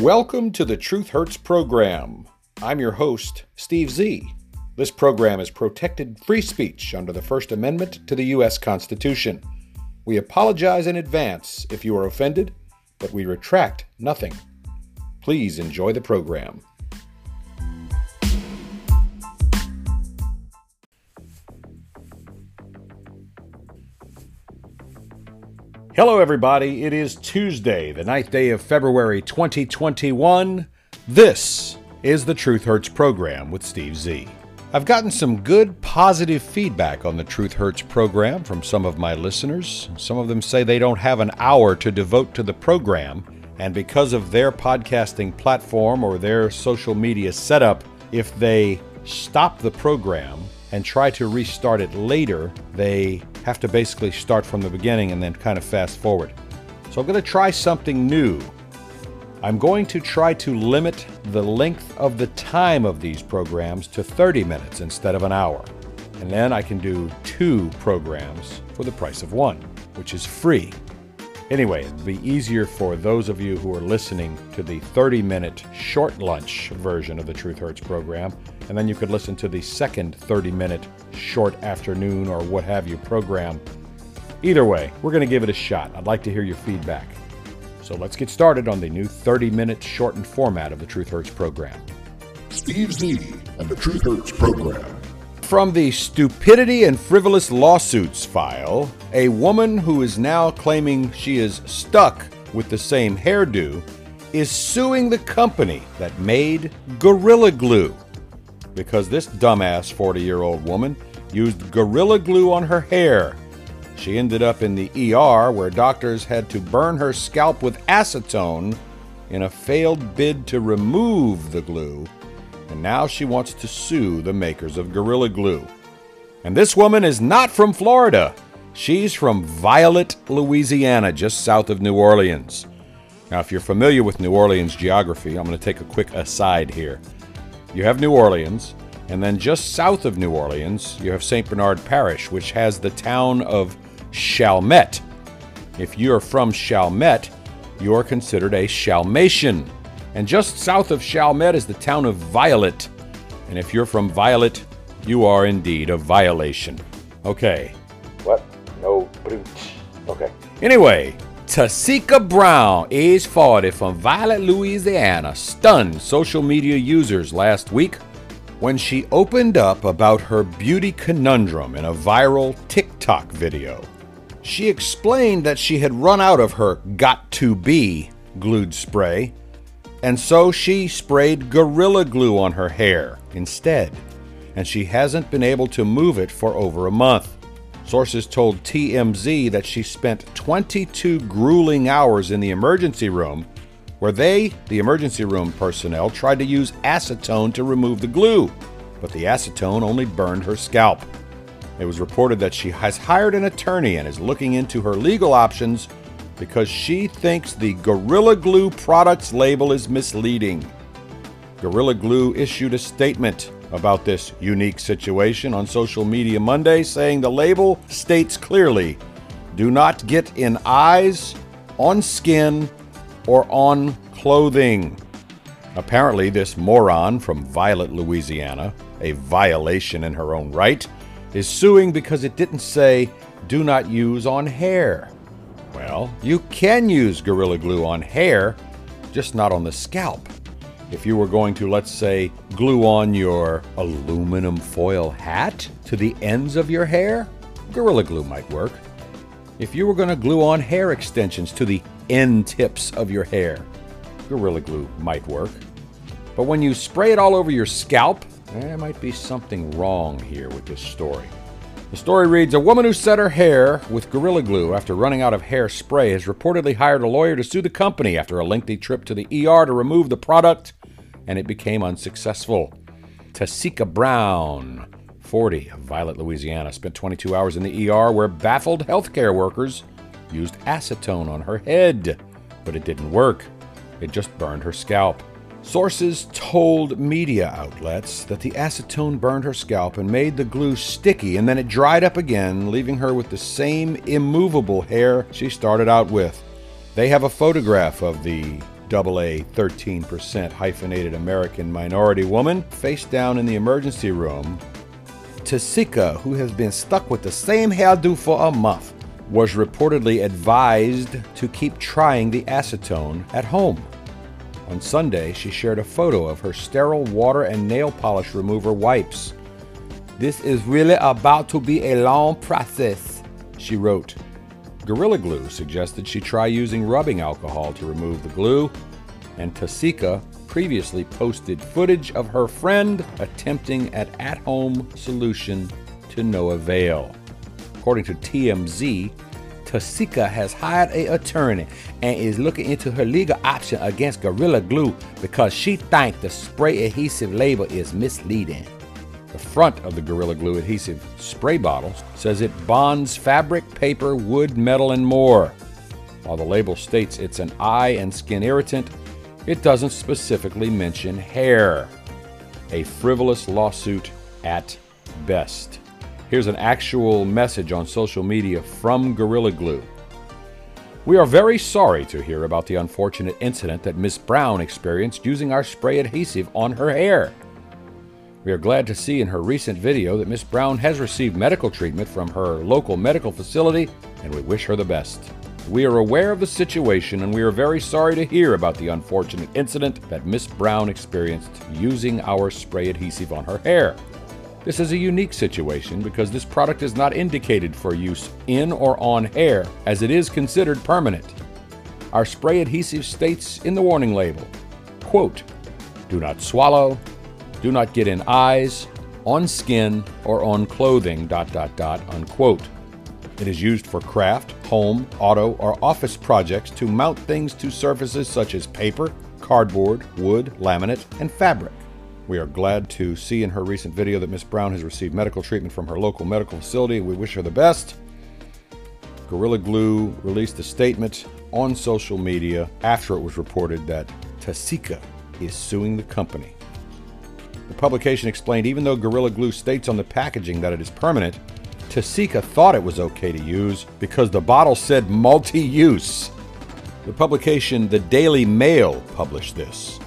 Welcome to the Truth Hurts program. I'm your host, Steve Z. This program is protected free speech under the First Amendment to the U.S. Constitution. We apologize in advance if you are offended, but we retract nothing. Please enjoy the program. Hello, everybody. It is Tuesday, the ninth day of February 2021. This is the Truth Hurts program with Steve Z. I've gotten some good, positive feedback on the Truth Hurts program from some of my listeners. Some of them say they don't have an hour to devote to the program, and because of their podcasting platform or their social media setup, if they stop the program and try to restart it later, they have to basically start from the beginning and then kind of fast forward. So I'm going to try something new. I'm going to try to limit the length of the time of these programs to 30 minutes instead of an hour. And then I can do two programs for the price of one, which is free. Anyway, it'll be easier for those of you who are listening to the 30 minute short lunch version of the Truth Hurts program, and then you could listen to the second 30 minute short afternoon or what have you program. Either way, we're going to give it a shot. I'd like to hear your feedback. So let's get started on the new 30 minute shortened format of the Truth Hurts program. Steve Z and the Truth Hurts program. From the Stupidity and Frivolous Lawsuits file, a woman who is now claiming she is stuck with the same hairdo is suing the company that made Gorilla Glue because this dumbass 40 year old woman used Gorilla Glue on her hair. She ended up in the ER where doctors had to burn her scalp with acetone in a failed bid to remove the glue and now she wants to sue the makers of Gorilla Glue. And this woman is not from Florida. She's from Violet, Louisiana, just south of New Orleans. Now, if you're familiar with New Orleans geography, I'm going to take a quick aside here. You have New Orleans, and then just south of New Orleans, you have St. Bernard Parish, which has the town of Chalmette. If you are from Chalmette, you are considered a Chalmatian. And just south of Chalmette is the town of Violet. And if you're from Violet, you are indeed a violation. Okay. What? No brute. Okay. Anyway, Tessica Brown, age 40, from Violet, Louisiana, stunned social media users last week when she opened up about her beauty conundrum in a viral TikTok video. She explained that she had run out of her Got2b glued spray and so she sprayed Gorilla Glue on her hair instead, and she hasn't been able to move it for over a month. Sources told TMZ that she spent 22 grueling hours in the emergency room, where they, the emergency room personnel, tried to use acetone to remove the glue, but the acetone only burned her scalp. It was reported that she has hired an attorney and is looking into her legal options because she thinks the Gorilla Glue products label is misleading. Gorilla Glue issued a statement about this unique situation on social media Monday, saying the label states clearly do not get in eyes, on skin, or on clothing. Apparently, this moron from Violet, Louisiana, a violation in her own right, is suing because it didn't say do not use on hair. Well, you can use Gorilla Glue on hair, just not on the scalp. If you were going to, let's say, glue on your aluminum foil hat to the ends of your hair, Gorilla Glue might work. If you were going to glue on hair extensions to the end tips of your hair, Gorilla Glue might work. But when you spray it all over your scalp, there might be something wrong here with this story. The story reads A woman who set her hair with Gorilla Glue after running out of hairspray has reportedly hired a lawyer to sue the company after a lengthy trip to the ER to remove the product, and it became unsuccessful. Tessica Brown, 40, of Violet, Louisiana, spent 22 hours in the ER where baffled healthcare workers used acetone on her head, but it didn't work. It just burned her scalp. Sources told media outlets that the acetone burned her scalp and made the glue sticky, and then it dried up again, leaving her with the same immovable hair she started out with. They have a photograph of the AA 13% hyphenated American minority woman face down in the emergency room. Tessica, who has been stuck with the same hairdo for a month, was reportedly advised to keep trying the acetone at home. On Sunday, she shared a photo of her sterile water and nail polish remover wipes. This is really about to be a long process, she wrote. Gorilla Glue suggested she try using rubbing alcohol to remove the glue, and Tessica previously posted footage of her friend attempting an at home solution to no avail. According to TMZ, Tessica has hired a attorney and is looking into her legal option against Gorilla Glue because she thinks the spray adhesive label is misleading. The front of the Gorilla Glue adhesive spray bottle says it bonds fabric, paper, wood, metal, and more. While the label states it's an eye and skin irritant, it doesn't specifically mention hair. A frivolous lawsuit at best. Here's an actual message on social media from Gorilla Glue. We are very sorry to hear about the unfortunate incident that Miss Brown experienced using our spray adhesive on her hair. We are glad to see in her recent video that Miss Brown has received medical treatment from her local medical facility, and we wish her the best. We are aware of the situation and we are very sorry to hear about the unfortunate incident that Miss Brown experienced using our spray adhesive on her hair. This is a unique situation because this product is not indicated for use in or on hair as it is considered permanent. Our spray adhesive states in the warning label, quote, do not swallow, do not get in eyes, on skin, or on clothing, dot, dot, dot, unquote. It is used for craft, home, auto, or office projects to mount things to surfaces such as paper, cardboard, wood, laminate, and fabric. We are glad to see in her recent video that Miss Brown has received medical treatment from her local medical facility. We wish her the best. Gorilla Glue released a statement on social media after it was reported that Tessica is suing the company. The publication explained even though Gorilla Glue states on the packaging that it is permanent, Tessica thought it was okay to use because the bottle said multi use. The publication The Daily Mail published this.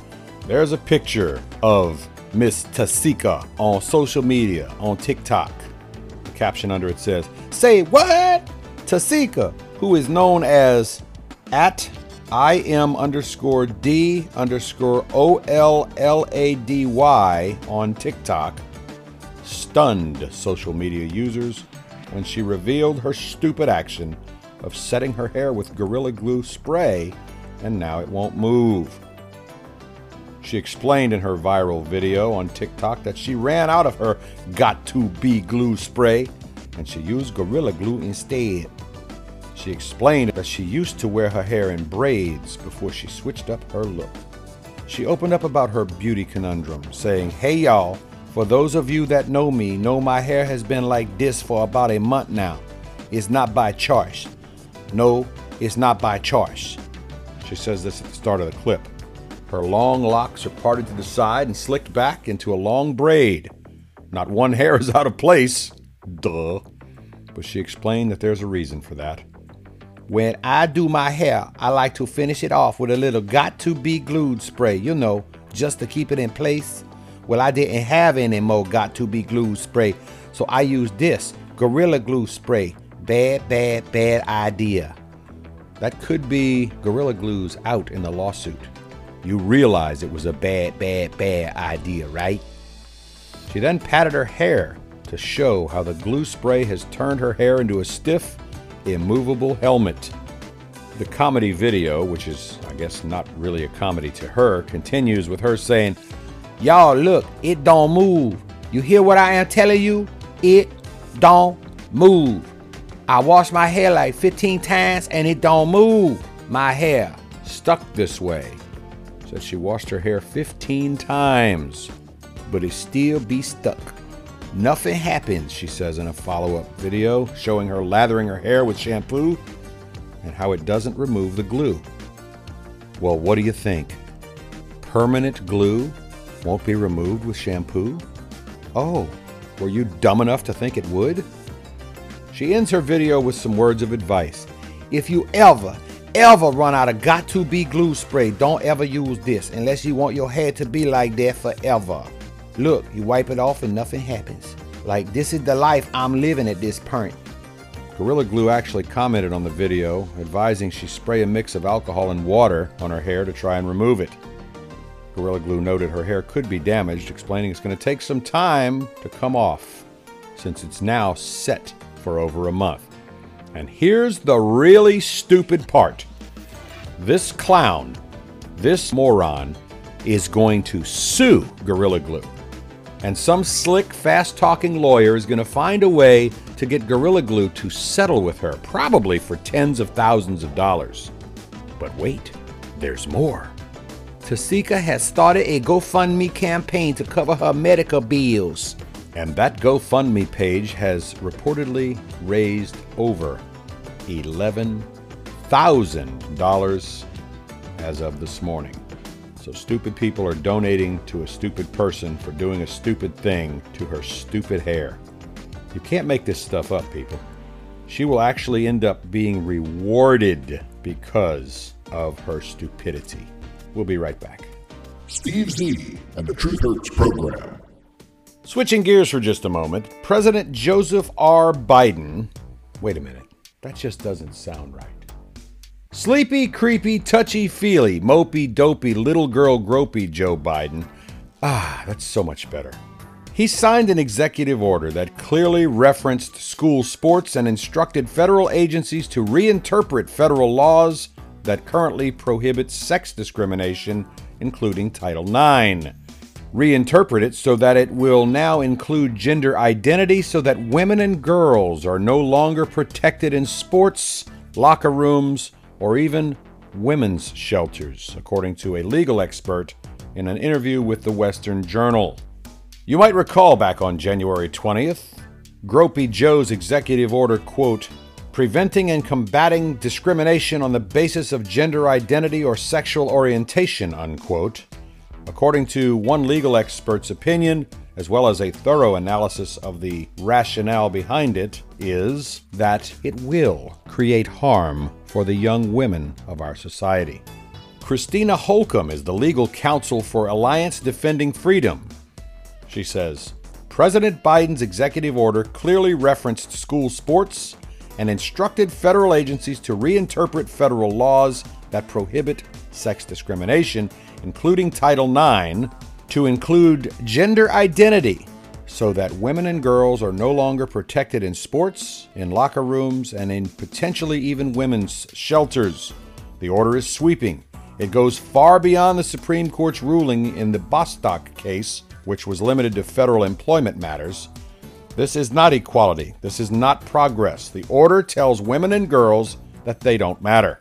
There's a picture of Miss Tessica on social media, on TikTok. The caption under it says, Say what? Tessica, who is known as at I M underscore D underscore O L L A D Y on TikTok, stunned social media users when she revealed her stupid action of setting her hair with Gorilla Glue spray and now it won't move. She explained in her viral video on TikTok that she ran out of her got to be glue spray and she used Gorilla Glue instead. She explained that she used to wear her hair in braids before she switched up her look. She opened up about her beauty conundrum, saying, Hey y'all, for those of you that know me, know my hair has been like this for about a month now. It's not by choice. No, it's not by choice. She says this at the start of the clip. Her long locks are parted to the side and slicked back into a long braid. Not one hair is out of place. Duh. But she explained that there's a reason for that. When I do my hair, I like to finish it off with a little Got2b glued spray, you know, just to keep it in place. Well, I didn't have any more Got2b glued spray, so I used this Gorilla Glue spray. Bad, bad, bad idea. That could be Gorilla Glue's out in the lawsuit. You realize it was a bad, bad, bad idea, right? She then patted her hair to show how the glue spray has turned her hair into a stiff, immovable helmet. The comedy video, which is, I guess, not really a comedy to her, continues with her saying, Y'all, look, it don't move. You hear what I am telling you? It don't move. I wash my hair like 15 times and it don't move. My hair stuck this way said she washed her hair 15 times, but it still be stuck. Nothing happens, she says in a follow up video showing her lathering her hair with shampoo and how it doesn't remove the glue. Well, what do you think? Permanent glue won't be removed with shampoo? Oh, were you dumb enough to think it would? She ends her video with some words of advice. If you ever, ever run out of Got2b glue spray, don't ever use this unless you want your hair to be like that forever. Look, you wipe it off and nothing happens. Like, this is the life I'm living at this point. Gorilla Glue actually commented on the video, advising she spray a mix of alcohol and water on her hair to try and remove it. Gorilla Glue noted her hair could be damaged, explaining it's going to take some time to come off, since it's now set for over a month. And here's the really stupid part this clown, this moron, is going to sue Gorilla Glue. And some slick, fast talking lawyer is going to find a way to get Gorilla Glue to settle with her, probably for tens of thousands of dollars. But wait, there's more. Tessica has started a GoFundMe campaign to cover her medical bills. And that GoFundMe page has reportedly raised over $11,000 as of this morning. So stupid people are donating to a stupid person for doing a stupid thing to her stupid hair. You can't make this stuff up, people. She will actually end up being rewarded because of her stupidity. We'll be right back. Steve Needy and the Truth Hurts program. Switching gears for just a moment, President Joseph R. Biden. Wait a minute, that just doesn't sound right. Sleepy, creepy, touchy feely, mopey, dopey, little girl gropey Joe Biden. Ah, that's so much better. He signed an executive order that clearly referenced school sports and instructed federal agencies to reinterpret federal laws that currently prohibit sex discrimination, including Title IX. Reinterpret it so that it will now include gender identity so that women and girls are no longer protected in sports, locker rooms, or even women's shelters, according to a legal expert in an interview with the Western Journal. You might recall back on January 20th, Gropey Joe's executive order, quote, preventing and combating discrimination on the basis of gender identity or sexual orientation, unquote. According to one legal expert's opinion, as well as a thorough analysis of the rationale behind it, is that it will create harm for the young women of our society. Christiana Holcomb is the legal counsel for Alliance Defending Freedom. She says President Biden's executive order clearly referenced school sports and instructed federal agencies to reinterpret federal laws that prohibit sex discrimination, including Title IX, to include gender identity so that women and girls are no longer protected in sports, in locker rooms, and in potentially even women's shelters. The order is sweeping. It goes far beyond the Supreme Court's ruling in the Bostock case, which was limited to federal employment matters. This is not equality. This is not progress. The order tells women and girls that they don't matter.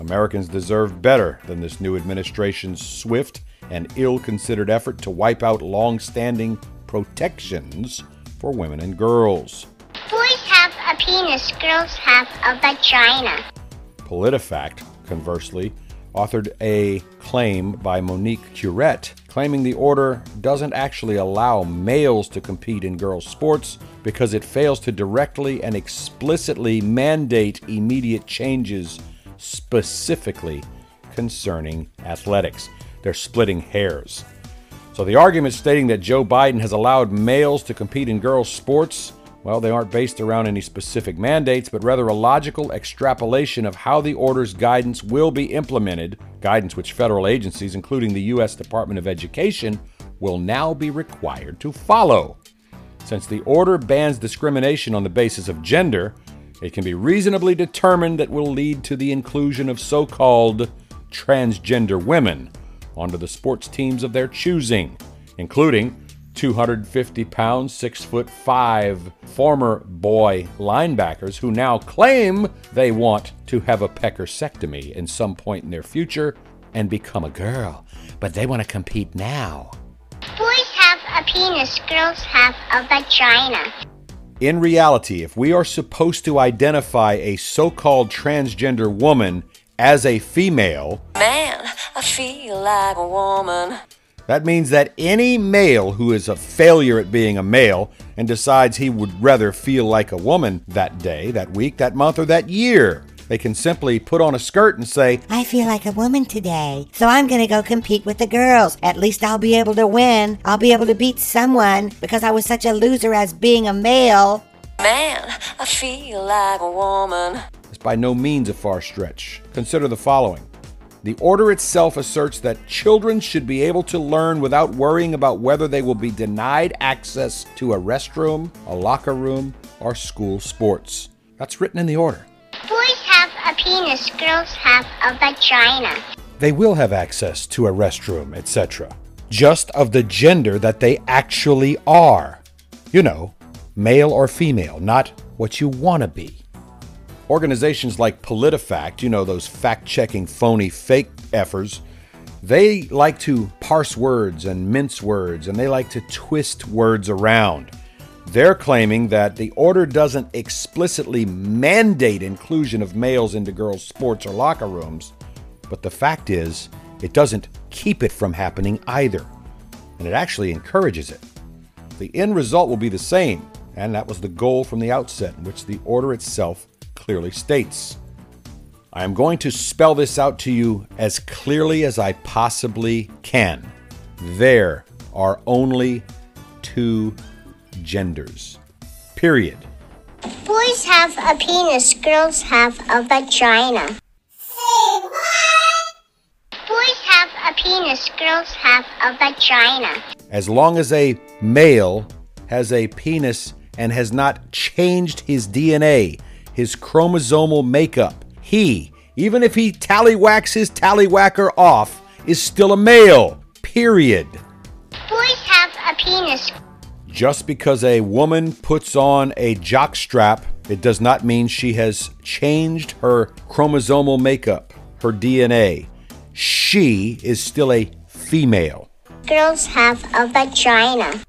Americans deserve better than this new administration's swift and ill considered effort to wipe out long standing protections for women and girls. Boys have a penis, girls have a vagina. PolitiFact, conversely, authored a claim by Monique Curet claiming the order doesn't actually allow males to compete in girls' sports because it fails to directly and explicitly mandate immediate changes specifically concerning athletics. They're splitting hairs. So the argument stating that Joe Biden has allowed males to compete in girls' sports, well, they aren't based around any specific mandates, but rather a logical extrapolation of how the order's guidance will be implemented, guidance which federal agencies, including the U.S. Department of Education, will now be required to follow. Since the order bans discrimination on the basis of gender, it can be reasonably determined that will lead to the inclusion of so called transgender women onto the sports teams of their choosing, including 250 pound, 6 foot 5 former boy linebackers who now claim they want to have a peckersectomy in some point in their future and become a girl, but they want to compete now. Boys have a penis, girls have a vagina. In reality, if we are supposed to identify a so called transgender woman as a female, Man, I feel like a woman. that means that any male who is a failure at being a male and decides he would rather feel like a woman that day, that week, that month, or that year They can simply put on a skirt and say, I feel like a woman today, so I'm gonna go compete with the girls. At least I'll be able to win. I'll be able to beat someone because I was such a loser as being a male. Man, I feel like a woman. It's by no means a far stretch. Consider the following. The order itself asserts that children should be able to learn without worrying about whether they will be denied access to a restroom, a locker room, or school sports. That's written in the order. Boys have a penis, girls have a vagina. They will have access to a restroom, etc. Just of the gender that they actually are. You know, male or female, not what you want to be. Organizations like PolitiFact, you know, those fact checking phony fake effers, they like to parse words and mince words and they like to twist words around. They're claiming that the order doesn't explicitly mandate inclusion of males into girls' sports or locker rooms, but the fact is, it doesn't keep it from happening either, and it actually encourages it. The end result will be the same, and that was the goal from the outset, which the order itself clearly states. I am going to spell this out to you as clearly as I possibly can. There are only two genders. Period. Boys have a penis, girls have a vagina. Boys have a penis, girls have a vagina. As long as a male has a penis and has not changed his DNA, his chromosomal makeup, he, even if he tallywhacks his tallywhacker off, is still a male. Period. Boys have a penis. Just because a woman puts on a jockstrap, it does not mean she has changed her chromosomal makeup, her DNA. She is still a female. Girls have a vagina.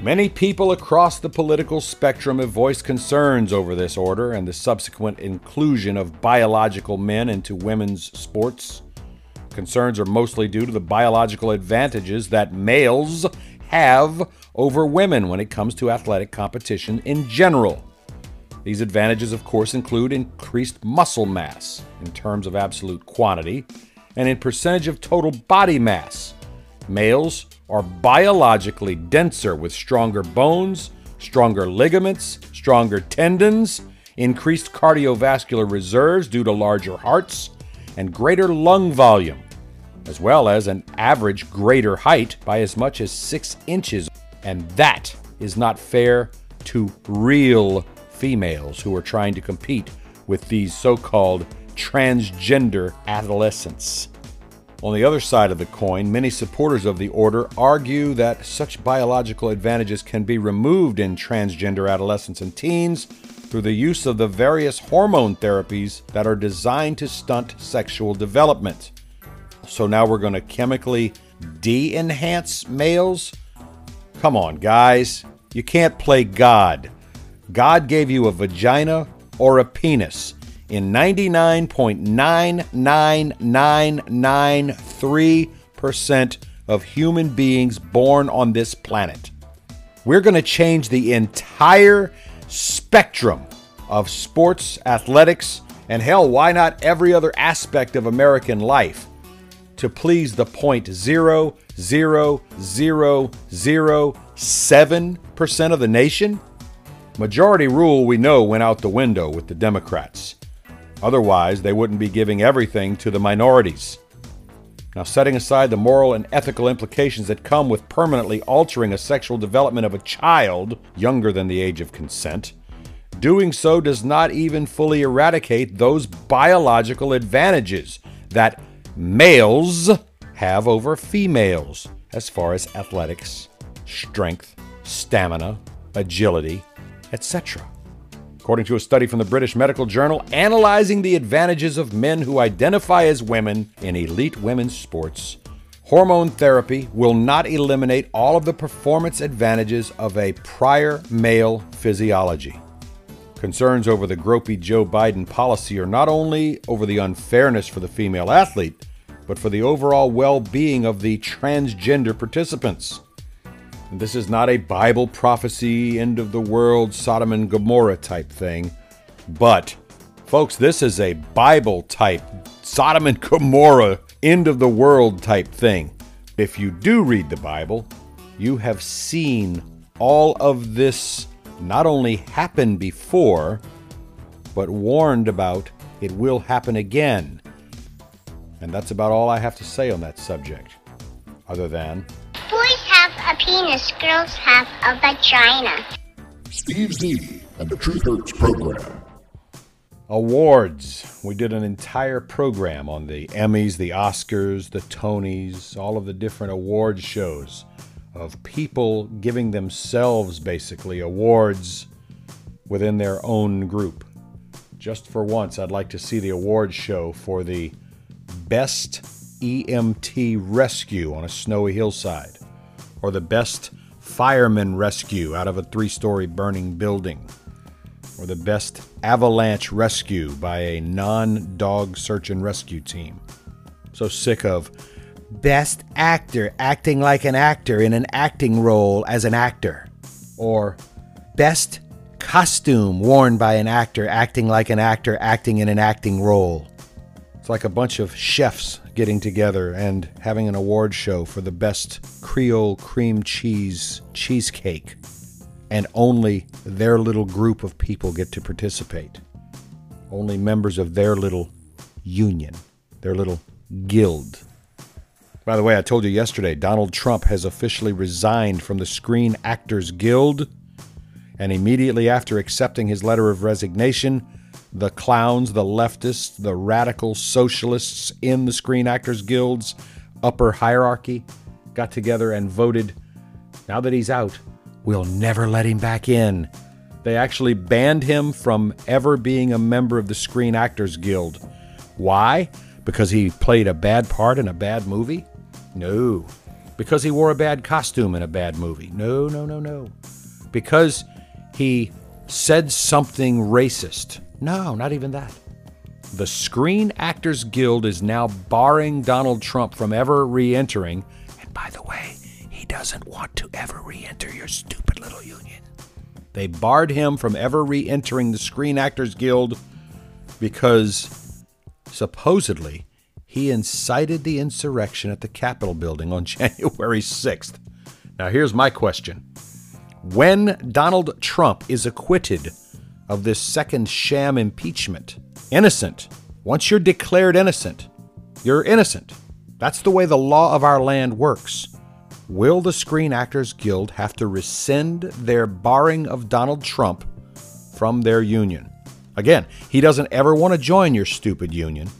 Many people across the political spectrum have voiced concerns over this order and the subsequent inclusion of biological men into women's sports. Concerns are mostly due to the biological advantages that males have over women when it comes to athletic competition in general. These advantages, of course, include increased muscle mass in terms of absolute quantity and in percentage of total body mass. Males are biologically denser with stronger bones, stronger ligaments, stronger tendons, increased cardiovascular reserves due to larger hearts, and greater lung volume, as well as an average greater height by as much as 6 inches. And that is not fair to real females who are trying to compete with these so called transgender adolescents. On the other side of the coin, many supporters of the order argue that such biological advantages can be removed in transgender adolescents and teens through the use of the various hormone therapies that are designed to stunt sexual development. So now we're going to chemically de enhance males? Come on, guys. You can't play God. God gave you a vagina or a penis in 99.99993% of human beings born on this planet. We're going to change the entire spectrum of sports, athletics, and hell, why not every other aspect of American life to please the point zero zero zero zero seven percent of the nation? Majority rule, we know, went out the window with the Democrats. Otherwise, they wouldn't be giving everything to the minorities. Now, setting aside the moral and ethical implications that come with permanently altering a sexual development of a child younger than the age of consent, doing so does not even fully eradicate those biological advantages that males have over females as far as athletics, strength, stamina, agility, etc. According to a study from the British Medical Journal analyzing the advantages of men who identify as women in elite women's sports, hormone therapy will not eliminate all of the performance advantages of a prior male physiology. Concerns over the gropey Joe Biden policy are not only over the unfairness for the female athlete, but for the overall well being of the transgender participants. This is not a Bible prophecy, end of the world, Sodom and Gomorrah type thing. But, Folks, this is a Bible type, Sodom and Gomorrah, end of the world type thing. If you do read the Bible, you have seen all of this not only happen before, but warned about it will happen again. And that's about all I have to say on that subject, other than Boys have a penis, girls have a vagina. Steve Zeby and the Truth Hurts program. awards. We did an entire program on the Emmys, the Oscars, the Tonys, all of the different award shows of people giving themselves basically awards within their own group. Just for once, I'd like to see the award show for the best EMT rescue on a snowy hillside, or the best fireman rescue out of a three story burning building, or the best avalanche rescue by a non dog search and rescue team. So sick of best actor acting like an actor in an acting role as an actor, or best costume worn by an actor acting like an actor acting in an acting role. It's like a bunch of chefs getting together and having an award show for the best Creole cream cheese cheesecake. And only their little group of people get to participate. Only members of their little union, their little guild. By the way, I told you yesterday, Donald Trump has officially resigned from the Screen Actors Guild. And immediately after accepting his letter of resignation, the clowns, the leftists, the radical socialists in the Screen Actors Guild's upper hierarchy got together and voted now that he's out, we'll never let him back in. They actually banned him from ever being a member of the Screen Actors Guild. Why? Because he played a bad part in a bad movie? No. Because he wore a bad costume in a bad movie? No, no, no, no. Because he said something racist? No, not even that. The Screen Actors Guild is now barring Donald Trump from ever re entering. And by the way, he doesn't want to ever re enter your stupid little union. They barred him from ever re entering the Screen Actors Guild because supposedly he incited the insurrection at the Capitol building on January 6th. Now, here's my question When Donald Trump is acquitted of this second sham impeachment, innocent, once you're declared innocent, you're innocent. That's the way the law of our land works. Will the Screen Actors Guild have to rescind their barring of Donald Trump from their union? Again, he doesn't ever want to join your stupid union.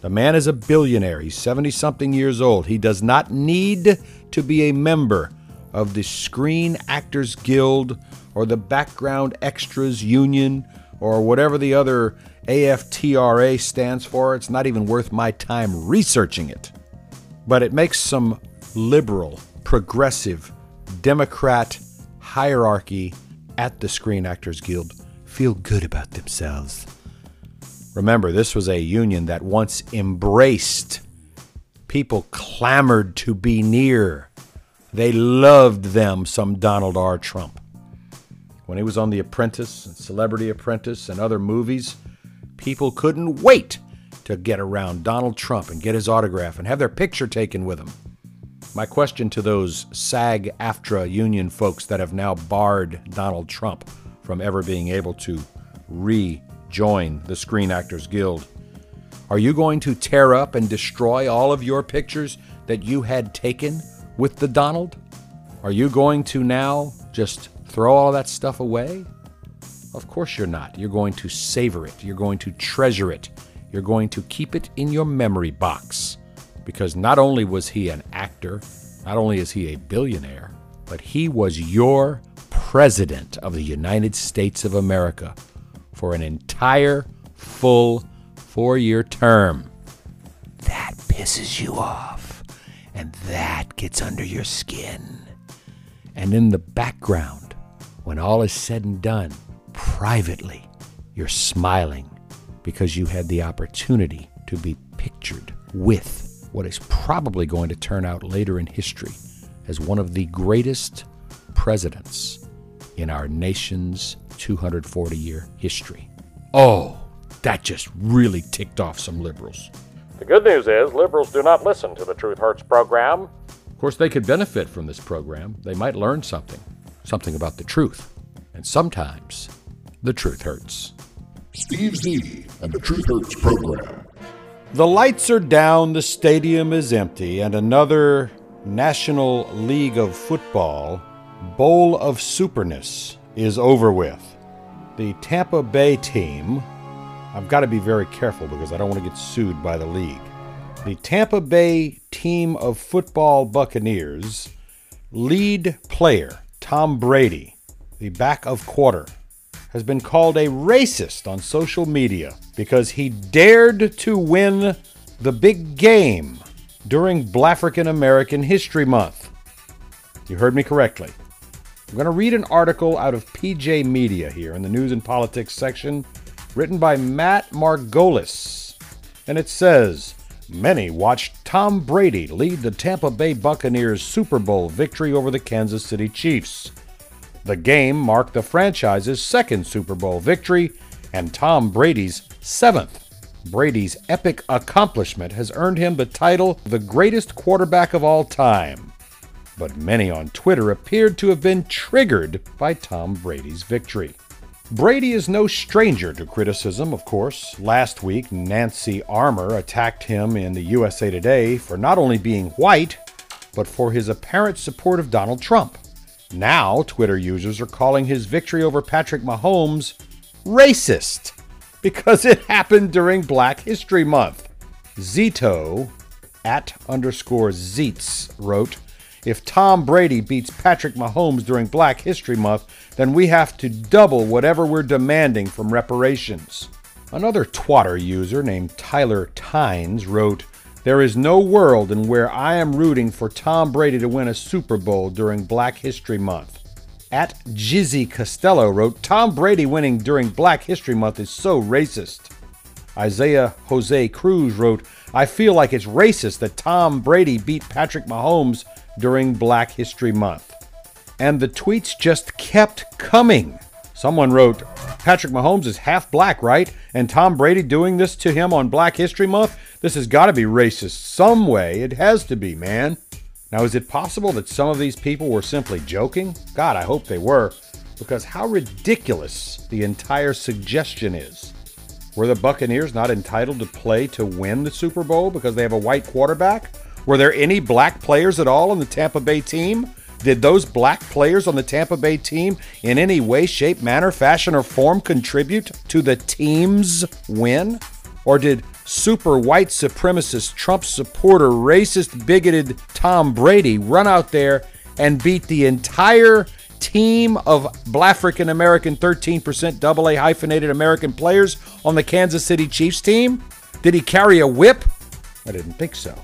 The man is a billionaire. He's 70 something years old. He does not need to be a member of the Screen Actors Guild or the Background Extras Union or whatever the other AFTRA stands for. It's not even worth my time researching it. But it makes some liberal, progressive, Democrat hierarchy at the Screen Actors Guild feel good about themselves. Remember, this was a union that once embraced. People clamored to be near. They loved them, some Donald R. Trump. When he was on The Apprentice and Celebrity Apprentice and other movies, people couldn't wait to get around Donald Trump and get his autograph and have their picture taken with him. My question to those SAG AFTRA union folks that have now barred Donald Trump from ever being able to rejoin the Screen Actors Guild are you going to tear up and destroy all of your pictures that you had taken with the Donald? Are you going to now just throw all that stuff away? Of course you're not. You're going to savor it. You're going to treasure it. You're going to keep it in your memory box. Because not only was he an actor, not only is he a billionaire, but he was your president of the United States of America for an entire full four year term. That pisses you off, and that gets under your skin. And in the background, when all is said and done, privately, you're smiling because you had the opportunity to be pictured with what is probably going to turn out later in history as one of the greatest presidents in our nation's 240 year history. Oh, That just really ticked off some liberals. The good news is liberals do not listen to the Truth Hurts program. Of course, they could benefit from this program. They might learn something, something about the truth. And sometimes the truth hurts. Steve Z and the Truth Hurts program. The lights are down, the stadium is empty, and another National League of Football Bowl of Superness is over with. The Tampa Bay team, I've got to be very careful because I don't want to get sued by the league. The Tampa Bay team of football Buccaneers lead player, Tom Brady, the back of quarter, has been called a racist on social media because he dared to win the big game during Blafrican American History Month. You heard me correctly. I'm going to read an article out of PJ Media here in the news and politics section, written by Matt Margolis. And it says Many watched Tom Brady lead the Tampa Bay Buccaneers Super Bowl victory over the Kansas City Chiefs. The game marked the franchise's second Super Bowl victory and Tom Brady's seventh. Brady's epic accomplishment has earned him the title the greatest quarterback of all time. But many on Twitter appeared to have been triggered by Tom Brady's victory. Brady is no stranger to criticism, of course. Last week, Nancy Armour attacked him in the USA Today for not only being white, but for his apparent support of Donald Trump. Now, Twitter users are calling his victory over Patrick Mahomes racist because it happened during Black History Month. Zito at underscore Zeets wrote, if Tom Brady beats Patrick Mahomes during Black History Month, then we have to double whatever we're demanding from reparations. Another Twatter user named Tyler Tynes wrote, There is no world in where I am rooting for Tom Brady to win a Super Bowl during Black History Month. At Jizzy Costello wrote, Tom Brady winning during Black History Month is so racist. Isaiah Jose Cruz wrote, I feel like it's racist that Tom Brady beat Patrick Mahomes during Black History Month. And the tweets just kept coming. Someone wrote, Patrick Mahomes is half black, right? And Tom Brady doing this to him on Black History Month? This has got to be racist some way. It has to be, man. Now, is it possible that some of these people were simply joking? God, I hope they were, because how ridiculous the entire suggestion is. Were the Buccaneers not entitled to play to win the Super Bowl because they have a white quarterback? Were there any black players at all on the Tampa Bay team? Did those black players on the Tampa Bay team in any way, shape, manner, fashion, or form contribute to the team's win? Or did super white supremacist, Trump supporter, racist, bigoted Tom Brady run out there and beat the entire team of Blafrican American 13% AA hyphenated American players on the Kansas City Chiefs team? Did he carry a whip? I didn't think so.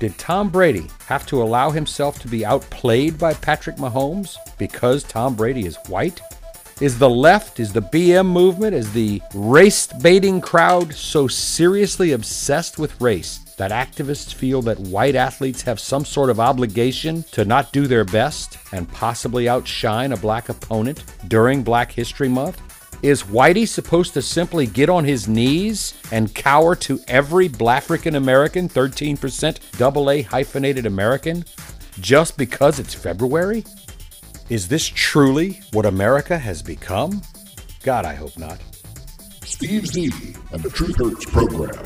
Did Tom Brady have to allow himself to be outplayed by Patrick Mahomes because Tom Brady is white? Is the left, is the BM movement, is the race baiting crowd so seriously obsessed with race that activists feel that white athletes have some sort of obligation to not do their best and possibly outshine a black opponent during Black History Month? Is Whitey supposed to simply get on his knees and cower to every black African American, 13% AA hyphenated American, just because it's February? Is this truly what America has become? God, I hope not. Steve Z and the Truth Hurts program.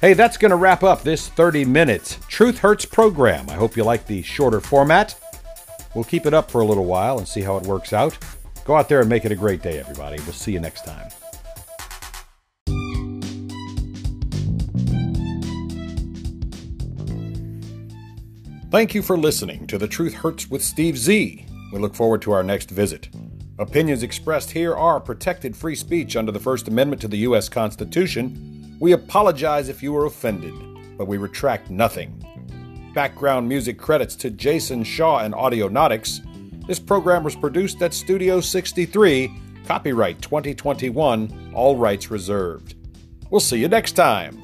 Hey, that's going to wrap up this 30 minutes Truth Hurts program. I hope you like the shorter format. We'll keep it up for a little while and see how it works out. Go out there and make it a great day, everybody. We'll see you next time. Thank you for listening to The Truth Hurts with Steve Z. We look forward to our next visit. Opinions expressed here are protected free speech under the First Amendment to the U.S. Constitution. We apologize if you were offended, but we retract nothing. Background music credits to Jason Shaw and Audionautix. This program was produced at Studio 63, copyright 2021, all rights reserved. We'll see you next time.